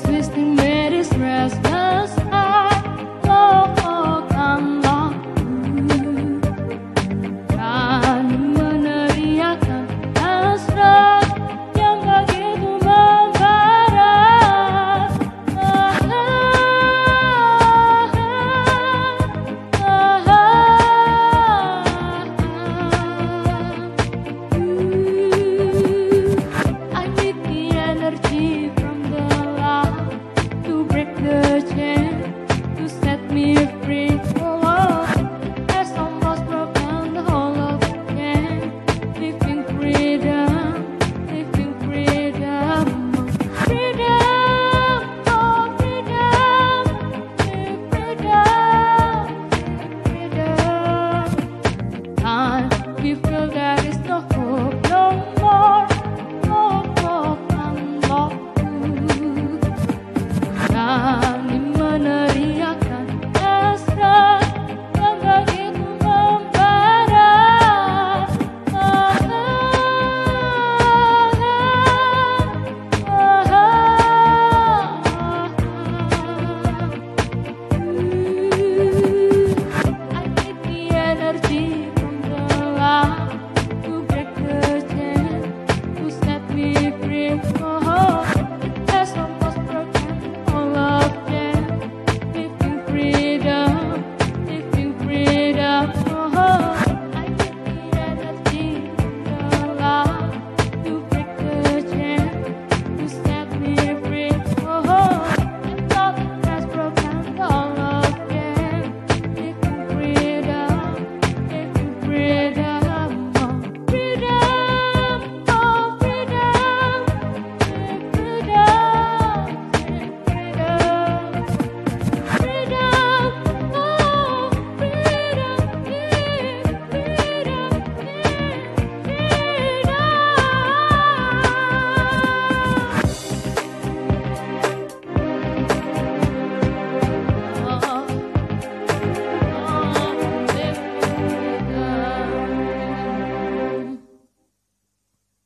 twisting.